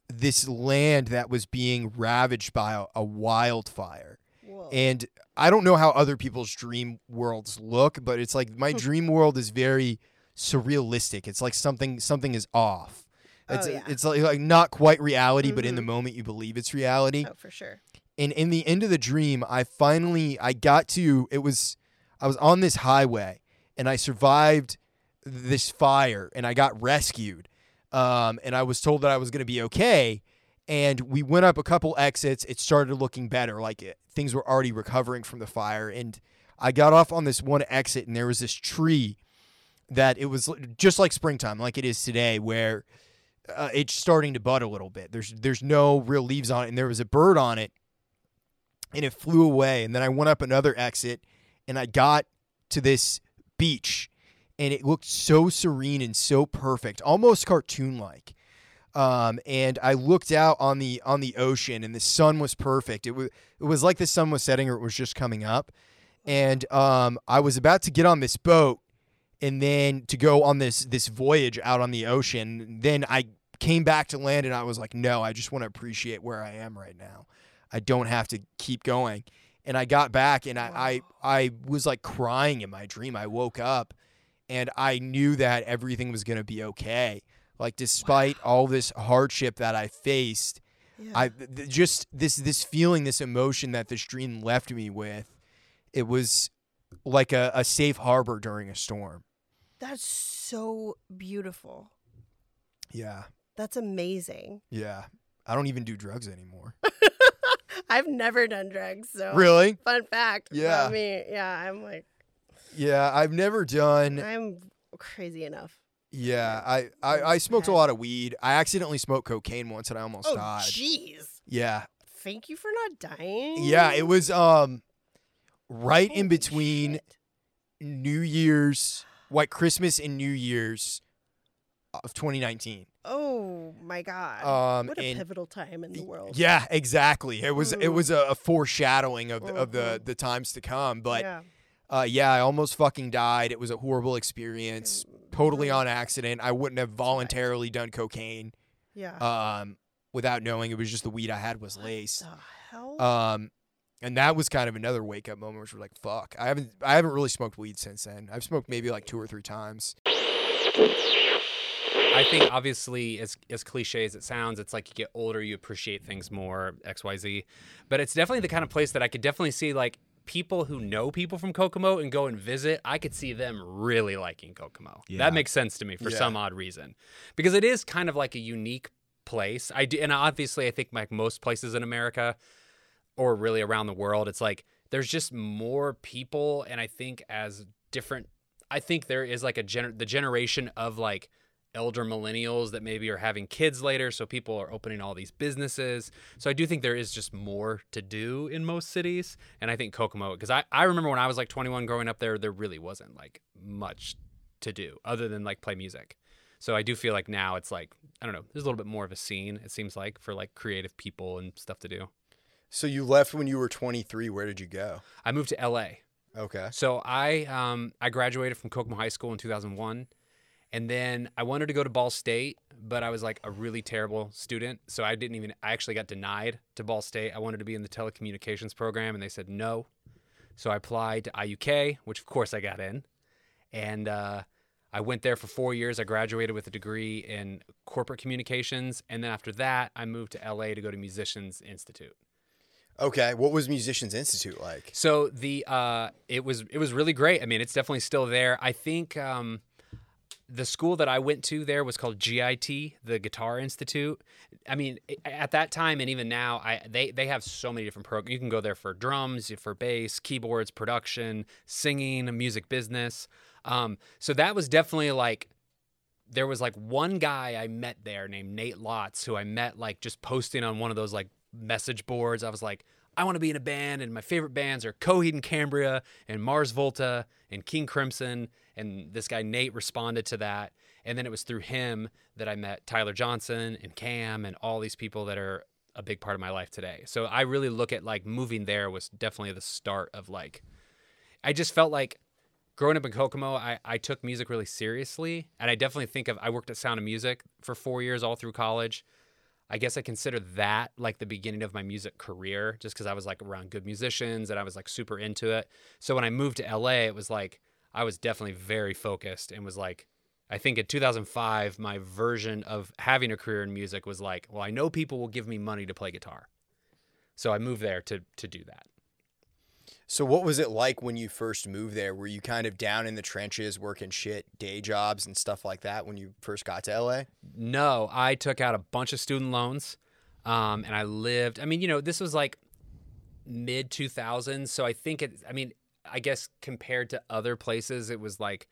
this land that was being ravaged by a, a wildfire. Whoa. And I don't know how other people's dream worlds look, but it's like my dream world is very surrealistic. It's like something something is off. It's Oh, yeah. it's like, like not quite reality, but in the Mhm. moment you believe it's reality. oh, for sure. And in the end of the dream, I finally I got to it was I was on this highway and I survived this fire and I got rescued. Um, and I was told that I was going to be okay. And we went up a couple exits. It started looking better. Like it, things were already recovering from the fire. And I got off on this one exit, and there was this tree that it was just like springtime, like it is today, where uh, it's starting to bud a little bit. There's there's no real leaves on it, and there was a bird on it, and it flew away. And then I went up another exit, and I got to this beach, and it looked so serene and so perfect, almost cartoon like. Um, and I looked out on the on the ocean, and the sun was perfect. It was it was like the sun was setting, or it was just coming up. And um, I was about to get on this boat, and then to go on this this voyage out on the ocean. Then I came back to land, and I was like, no, I just want to appreciate where I am right now. I don't have to keep going. And I got back, and I I, I was like crying in my dream. I woke up, and I knew that everything was gonna be okay. Like despite all this hardship that I faced, Yeah. I th- just this this feeling, this emotion that this dream left me with, it was like a, a safe harbor during a storm. That's so beautiful. Yeah, That's amazing. yeah. I don't even do drugs anymore. I've never done drugs, so really? fun fact. Yeah. about me, yeah, I'm like Yeah, I've never done. I'm crazy enough. Yeah, I I, I smoked a lot of weed. I accidentally smoked cocaine once, and I almost Oh, died. jeez. Yeah, Thank you for not dying. yeah. It was um right in Holy between shit. New Year's, like Christmas and New Year's of 2019. Oh my god. Um, what a and- pivotal time in the world. Yeah, exactly. It was it Mm. was a, a foreshadowing of the, of the Mhm. the times to come. But yeah. Uh, yeah, I almost fucking died. It was a horrible experience. Totally on accident. I wouldn't have voluntarily done cocaine Yeah. um, without knowing it was just the weed I had was lace. the hell? Um, and that was kind of another wake up moment, which was like, fuck. I haven't I haven't really smoked weed since then. I've smoked maybe like two or three times. I think obviously as as cliche as it sounds, it's like you get older, you appreciate things more, XYZ. But it's definitely the kind of place that I could definitely see like people who know people from Kokomo and go and visit, I could see them really liking Kokomo. Yeah. That makes sense to me for Yeah. some odd reason. Because it is kind of like a unique place. I do, and obviously I think like most places in America or really around the world, it's like there's just more people and I think as different I think there is like a gener- the generation of like elder millennials that maybe are having kids later so people are opening all these businesses so i do think there is just more to do in most cities and i think kokomo because I, I remember when i was like 21 growing up there there really wasn't like much to do other than like play music so i do feel like now it's like i don't know there's a little bit more of a scene it seems like for like creative people and stuff to do So you left when you were 23. Where did you go? i moved to la Okay. So I um I graduated from Kokomo High School in 2001, and then I wanted to go to Ball State, but I was like a really terrible student, so I didn't even. I actually got denied to Ball State. I wanted to be in the telecommunications program, and they said no. So I applied to IUK, which of course I got in, and uh, I went there for four years. I graduated with a degree in corporate communications, and then after that, I moved to LA to go to Musicians Institute. Okay. What was Musicians Institute like? So the uh, it was it was really great. I mean, it's definitely still there. I think um, the school that I went to there was called GIT, the Guitar Institute. I mean, at that time and even now, I they they have so many different programs. You can go there for drums, for bass, keyboards, production, singing, music business. Um, so that was definitely like there was like one guy I met there named Nate Lotz who I met like just posting on one of those like message boards. I was like, I want to be in a band, and my favorite bands are Coheed and Cambria and Mars Volta and King Crimson. And this guy Nate responded to that, and then it was through him that I met Tyler Johnson and Cam and all these people that are a big part of my life today. So I really look at like moving there was definitely the start of like I just felt like growing up in Kokomo, I, I took music really seriously. And I definitely think of, I worked at Sound of Music for four years all through college. I guess I consider that like the beginning of my music career just because I was like around good musicians and I was like super into it. So when I moved to LA, it was like, I was definitely very focused and was like, I think in 2005, my version of having a career in music was like, well, I know people will give me money to play guitar. So I moved there to, to do that. So what was it like when you first moved there? Were you kind of down in the trenches working shit, day jobs and stuff like that when you first got to LA? No, I took out a bunch of student loans, um, and I lived. I mean, you know, this was like mid 2000s, so I think it. I mean, I guess compared to other places, it was like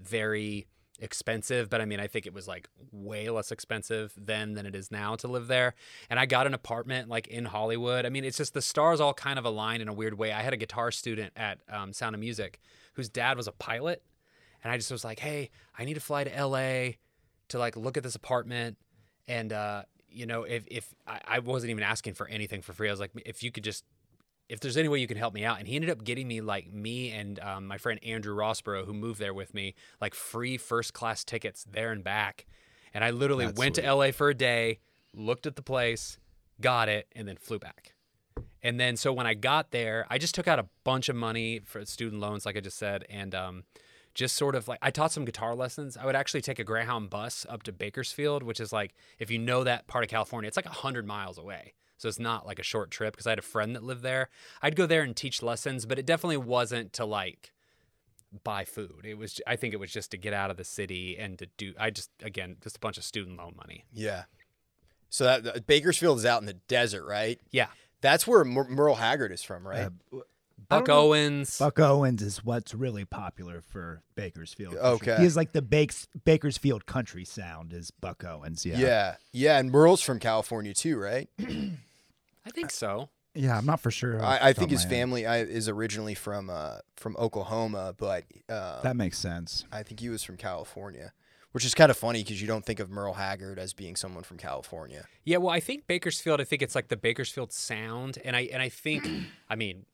very expensive, but I mean, I think it was like way less expensive then than it is now to live there. And I got an apartment like in Hollywood. I mean, it's just the stars all kind of aligned in a weird way. I had a guitar student at um, Sound of Music whose dad was a pilot, and I just was like, hey, I need to fly to LA to like look at this apartment and uh you know if if I, I wasn't even asking for anything for free i was like if you could just if there's any way you can help me out and he ended up getting me like me and um, my friend andrew rossborough who moved there with me like free first class tickets there and back and i literally That's went to la for a day looked at the place got it and then flew back and then so when i got there i just took out a bunch of money for student loans like i just said and um, just sort of like I taught some guitar lessons. I would actually take a Greyhound bus up to Bakersfield, which is like if you know that part of California, it's like 100 miles away. So it's not like a short trip because I had a friend that lived there. I'd go there and teach lessons, but it definitely wasn't to like buy food. It was I think it was just to get out of the city and to do I just again, just a bunch of student loan money. Yeah. So that that- Bakersfield is out in the desert, right? Yeah. That's where Mer- Merle Haggard is from, right? Uh, Buck don't know. Owens. Buck Owens is what's really popular for Bakersfield. Okay. He is like the Bakes, Bakersfield country sound is Buck Owens. Yeah. yeah. Yeah, and Merle's from California too, right? I think so. Yeah, I'm not for sure. I, I think his head. family I, is originally from uh, from Oklahoma, but uh, That makes sense. I think he was from California, which is kind of funny because you don't think of Merle Haggard as being someone from California. Yeah, well, I think Bakersfield. I think it's like the Bakersfield sound, and I and I think, I mean,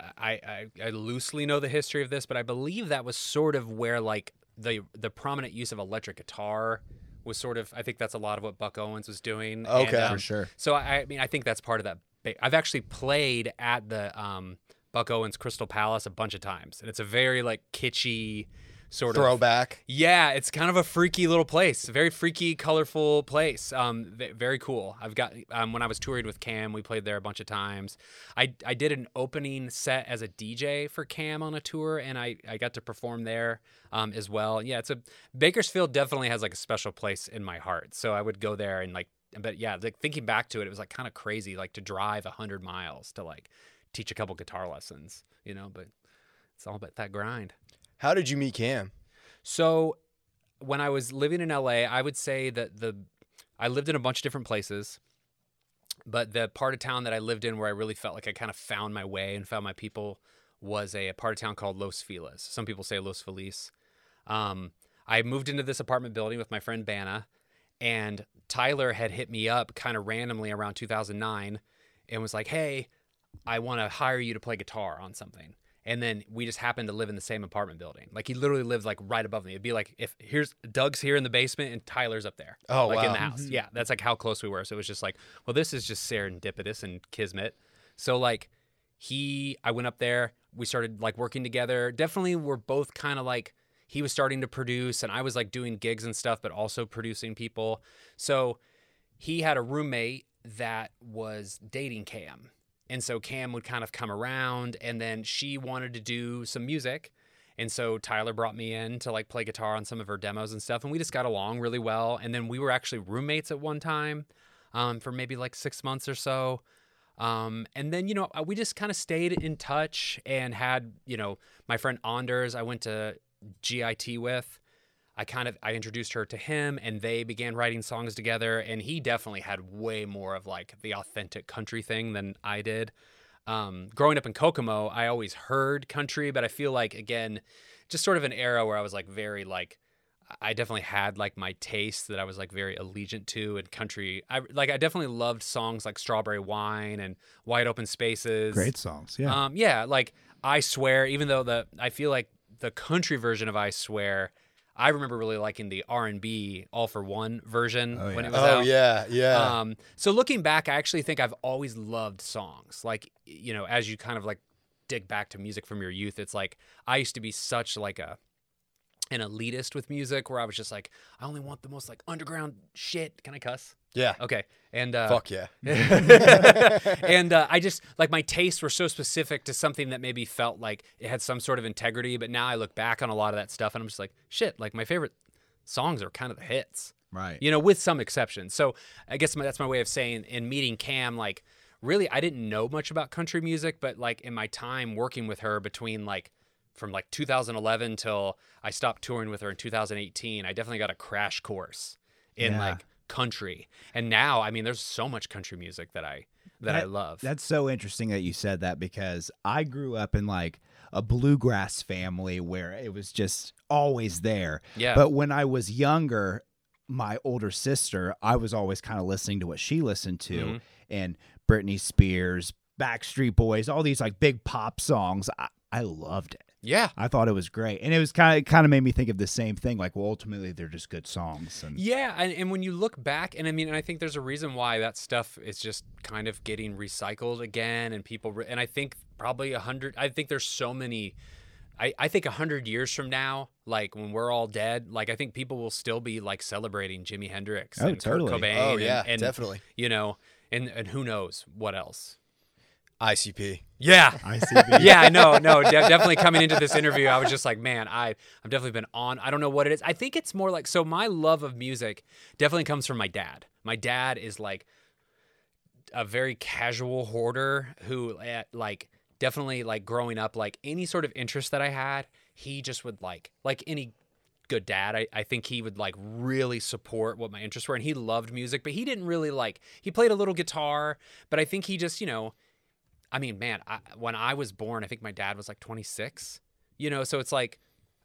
I, I I loosely know the history of this, but I believe that was sort of where like the the prominent use of electric guitar was sort of. I think that's a lot of what Buck Owens was doing. and, Okay. um, For sure. So I, I mean, I think that's part of that. ba- I've actually played at the um, Buck Owens Crystal Palace a bunch of times, and it's a very like kitschy sort of Throwback. yeah, it's kind of a freaky little place. Very freaky, colorful place. Um, very cool. I've got um, when I was touring with Cam, we played there a bunch of times. I I did an opening set as a DJ for Cam on a tour, and I I got to perform there um, as well. Yeah, it's a Bakersfield definitely has like a special place in my heart. So I would go there and like, but yeah, like thinking back to it, it was like kind of crazy, like to drive a hundred miles to like teach a couple guitar lessons, you know. But it's all about that grind. How did you meet Cam? So when I was living in LA, I would say that the I lived in a bunch of different places, but the part of town that I lived in where I really felt like I kind of found my way and found my people was a, a part of town called Los Feliz. Some people say Los Feliz. Um, I moved into this apartment building with my friend Banna, and Tyler had hit me up kind of randomly around 2009 and was like, "Hey, I want to hire you to play guitar on something." And then we just happened to live in the same apartment building. Like he literally lived like right above me. It'd be like if here's Doug's here in the basement and Tyler's up there. Oh, like in the house. Mm-hmm. Yeah, that's like how close we were. So it was just like, well, this is just serendipitous and kismet. So like he I went up there, we started like working together. Definitely we're both kind of like he was starting to produce and I was like doing gigs and stuff but also producing people. So he had a roommate that was dating Cam. And so Cam would kind of come around and then she wanted to do some music And so Tyler brought me in to like play guitar on some of her demos and stuff, and we just got along really well. And then we were actually roommates at one time um, for maybe like six months or so. Um, and then, you know, uh, we just kind of stayed in touch and had, you know, my friend Anders, I went to GIT with. I kind of I introduced her to him and they began writing songs together and he definitely had way more of like the authentic country thing than I did. Um, growing up in Kokomo, I always heard country, but I feel like again, just sort of an era where I was like very like I definitely had like my taste that I was like very allegiant to and country. I like I definitely loved songs like Strawberry Wine and Wide Open Spaces. Great songs. Yeah. Um, yeah, like I swear, even though the I feel like the country version of I swear, I remember really liking the R and B All-4-One version Oh, when it was Oh out. yeah, yeah. Um, so looking back, I actually think I've always loved songs. Like you know, as you kind of like dig back to music from your youth, it's like I used to be such like a an elitist with music where I was just like, I only want the most like underground shit. Can I cuss? Yeah. Okay. And uh, Fuck yeah. and uh, I just like my tastes were so specific to something that maybe felt like it had some sort of integrity. But now I look back on a lot of that stuff and I'm just like, shit. Like my favorite songs are kind of the hits, right. you know, with some exceptions. So I guess my, that's my way of saying in meeting Cam, like really, I didn't know much about country music, but like in my time working with her between like from like 2011 till I stopped touring with her in 2018, I definitely got a crash course in Yeah. like country. And now, I mean, there's so much country music that I that, I love. That's so interesting that you said that because I grew up in like a bluegrass family where it was just always there. Yeah. But when I was younger, my older sister, I was always kind of listening to what she listened to Mhm. and Britney Spears, Backstreet Boys, all these like big pop songs. I, I loved it. Yeah. I thought it was great. And it was kind of kind of made me think of the same thing like well ultimately they're just good songs and Yeah, and, and when you look back, and I mean, and I think there's a reason why that stuff is just kind of getting recycled again, and people, re- and I think probably a hundred. I think there's so many. I, I think a hundred years from now, like when we're all dead, like I think people will still be like celebrating Jimi Hendrix Oh, and totally. Kurt Cobain. Oh and- yeah, and, definitely. You know, and and who knows what else? ICP. Yeah, ICB. yeah, know, no, de- definitely coming into this interview, I was just like, man, I I've definitely been on. I don't know what it is. I think it's more like so. My love of music definitely comes from my dad. My dad is like a very casual hoarder who, eh, like, definitely like growing up, like any sort of interest that I had, he just would like, like any good dad. I, I think he would like really support what my interests were. And he loved music, but he didn't really like, he played a little guitar, but I think he just, you know, I mean, man, I, when I was born, I think my dad was like 26, you know, so it's like,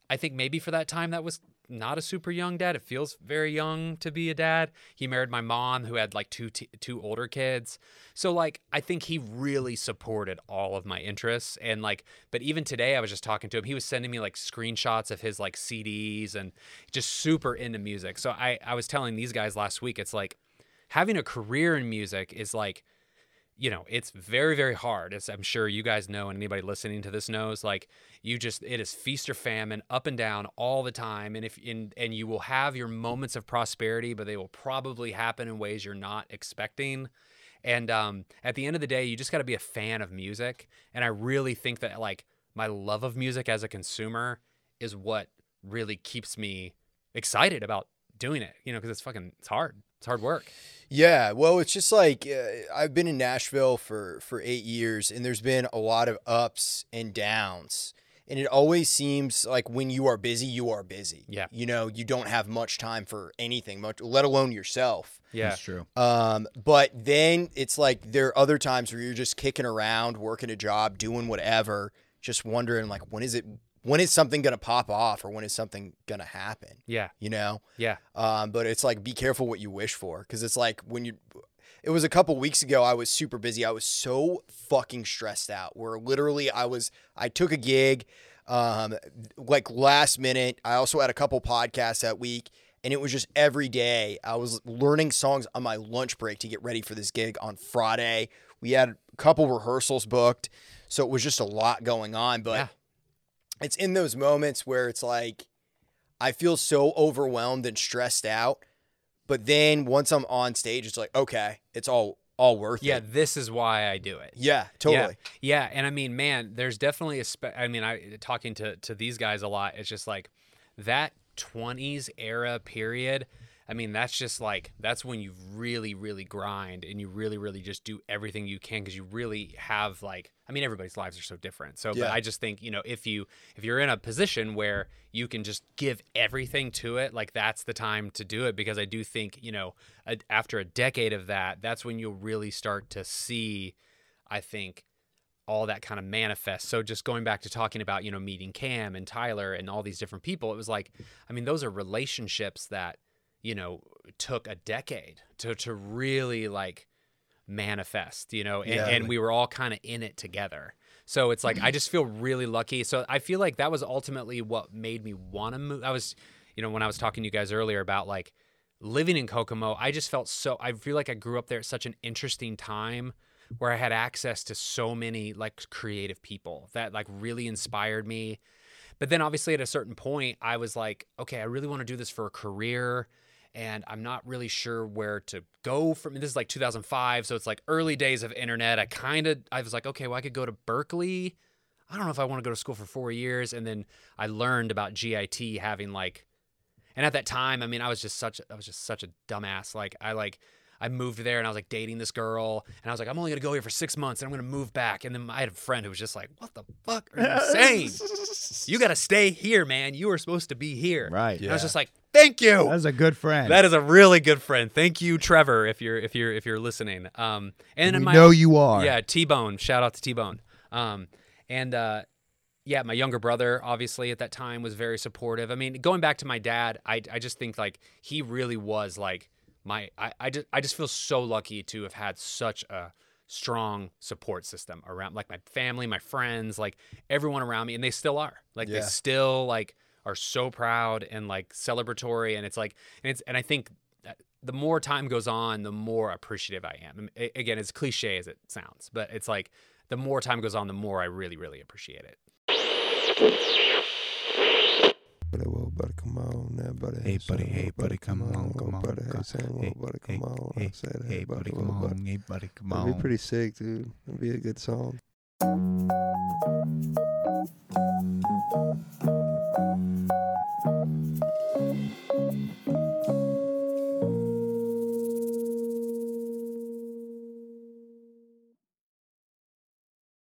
I think maybe for that time that was not a super young dad. It feels very young to be a dad. He married my mom who had like two t- two older kids. So like I think he really supported all of my interests and like but even today I was just talking to him. He was sending me like screenshots of his like CDs and just super into music. So I I was telling these guys last week it's like having a career in music is like you know, it's very, very hard. As I'm sure you guys know, and anybody listening to this knows, like you just it is feast or famine, up and down all the time. And if in and you will have your moments of prosperity, but they will probably happen in ways you're not expecting. And um, at the end of the day, you just got to be a fan of music. And I really think that like my love of music as a consumer is what really keeps me excited about doing it. You know, because it's fucking it's hard. It's hard work. Yeah, well, it's just like uh, I've been in Nashville for for eight years, and there's been a lot of ups and downs, and it always seems like when you are busy, you are busy. Yeah. you know, you don't have much time for anything, much, let alone yourself. Yeah. That's true. Um, but then it's like there are other times where you're just kicking around, working a job, doing whatever, just wondering like when is it when is something gonna pop off or when is something gonna happen? Yeah. You know? Yeah. Um, but it's like be careful what you wish for because it's like when you. It was a couple weeks ago. I was super busy. I was so fucking stressed out. Where literally I was. I took a gig, um, like last minute. I also had a couple podcasts that week, and it was just every day. I was learning songs on my lunch break to get ready for this gig on Friday. We had a couple rehearsals booked, so it was just a lot going on. But Yeah. It's in those moments where it's like I feel so overwhelmed and stressed out. But then once I'm on stage, it's like, okay, it's all all worth yeah, it. Yeah, this is why I do it. Yeah, Yeah. totally. Yeah, and I mean, man, there's definitely a. Spe- I mean, I talking to to these guys a lot. It's just like that 20s era period. I mean, that's just like that's when you really, really grind and you really, really just do everything you can because you really have like. I mean, everybody's lives are so different. So, but I just think you know if you if you're in a position where you can just give everything to it, like that's the time to do it because I do think you know a, after a decade of that, that's when you'll really start to see. I think all that kind of manifest. So just going back to talking about, you know, meeting Cam and Tyler and all these different people, it was like, I mean, those are relationships that, you know, took a decade to to really like manifest, you know, and, Yeah. and we were all kind of in it together. So it's like I just feel really lucky. So I feel like that was ultimately what made me want to move. I was, you know, when I was talking to you guys earlier about like living in Kokomo, I just felt so I feel like I grew up there at such an interesting time where I had access to so many like creative people that like really inspired me. But then obviously at a certain point I was like, okay, I really want to do this for a career and I'm not really sure where to go from this is like 2005, so it's like early days of internet. I kind of I was like, okay, well I could go to Berklee. I don't know if I want to go to school for 4 years and then I learned about GIT having like and at that time, I mean, I was just such I was just such a dumbass. Like I like I moved there and I was like dating this girl and I was like, I'm only gonna go here for six months and I'm gonna move back. And then I had a friend who was just like, What the fuck are you saying? you gotta stay here, man. You were supposed to be here. Right. And I was just like, Thank you. That was a good friend. That is a really good friend. Thank you, Trevor, if you're if you're if you're listening. Um and We my know you are. Yeah, T Bone. Shout out to T Bone. Um and uh yeah, my younger brother, obviously at that time, was very supportive. I mean, going back to my dad, I, I just think like he really was like my I, I just I just feel so lucky to have had such a strong support system around like my family, my friends, like everyone around me, and they still are. Like they still like are so proud and like celebratory, and it's like and it's and I think the more time goes on, the more appreciative I am. And Again, as cliche as it sounds, but it's like the more time goes on, the more I really, really appreciate it. Buddy, whoa, buddy, come on now, buddy. Hey, buddy, hey, buddy, come on, come on, buddy, hey, come- say, whoa, hey, buddy, come on. hey, I said, hey, buddy, come on, hey, buddy, come That'd on. be pretty sick, dude. That'd be a good song.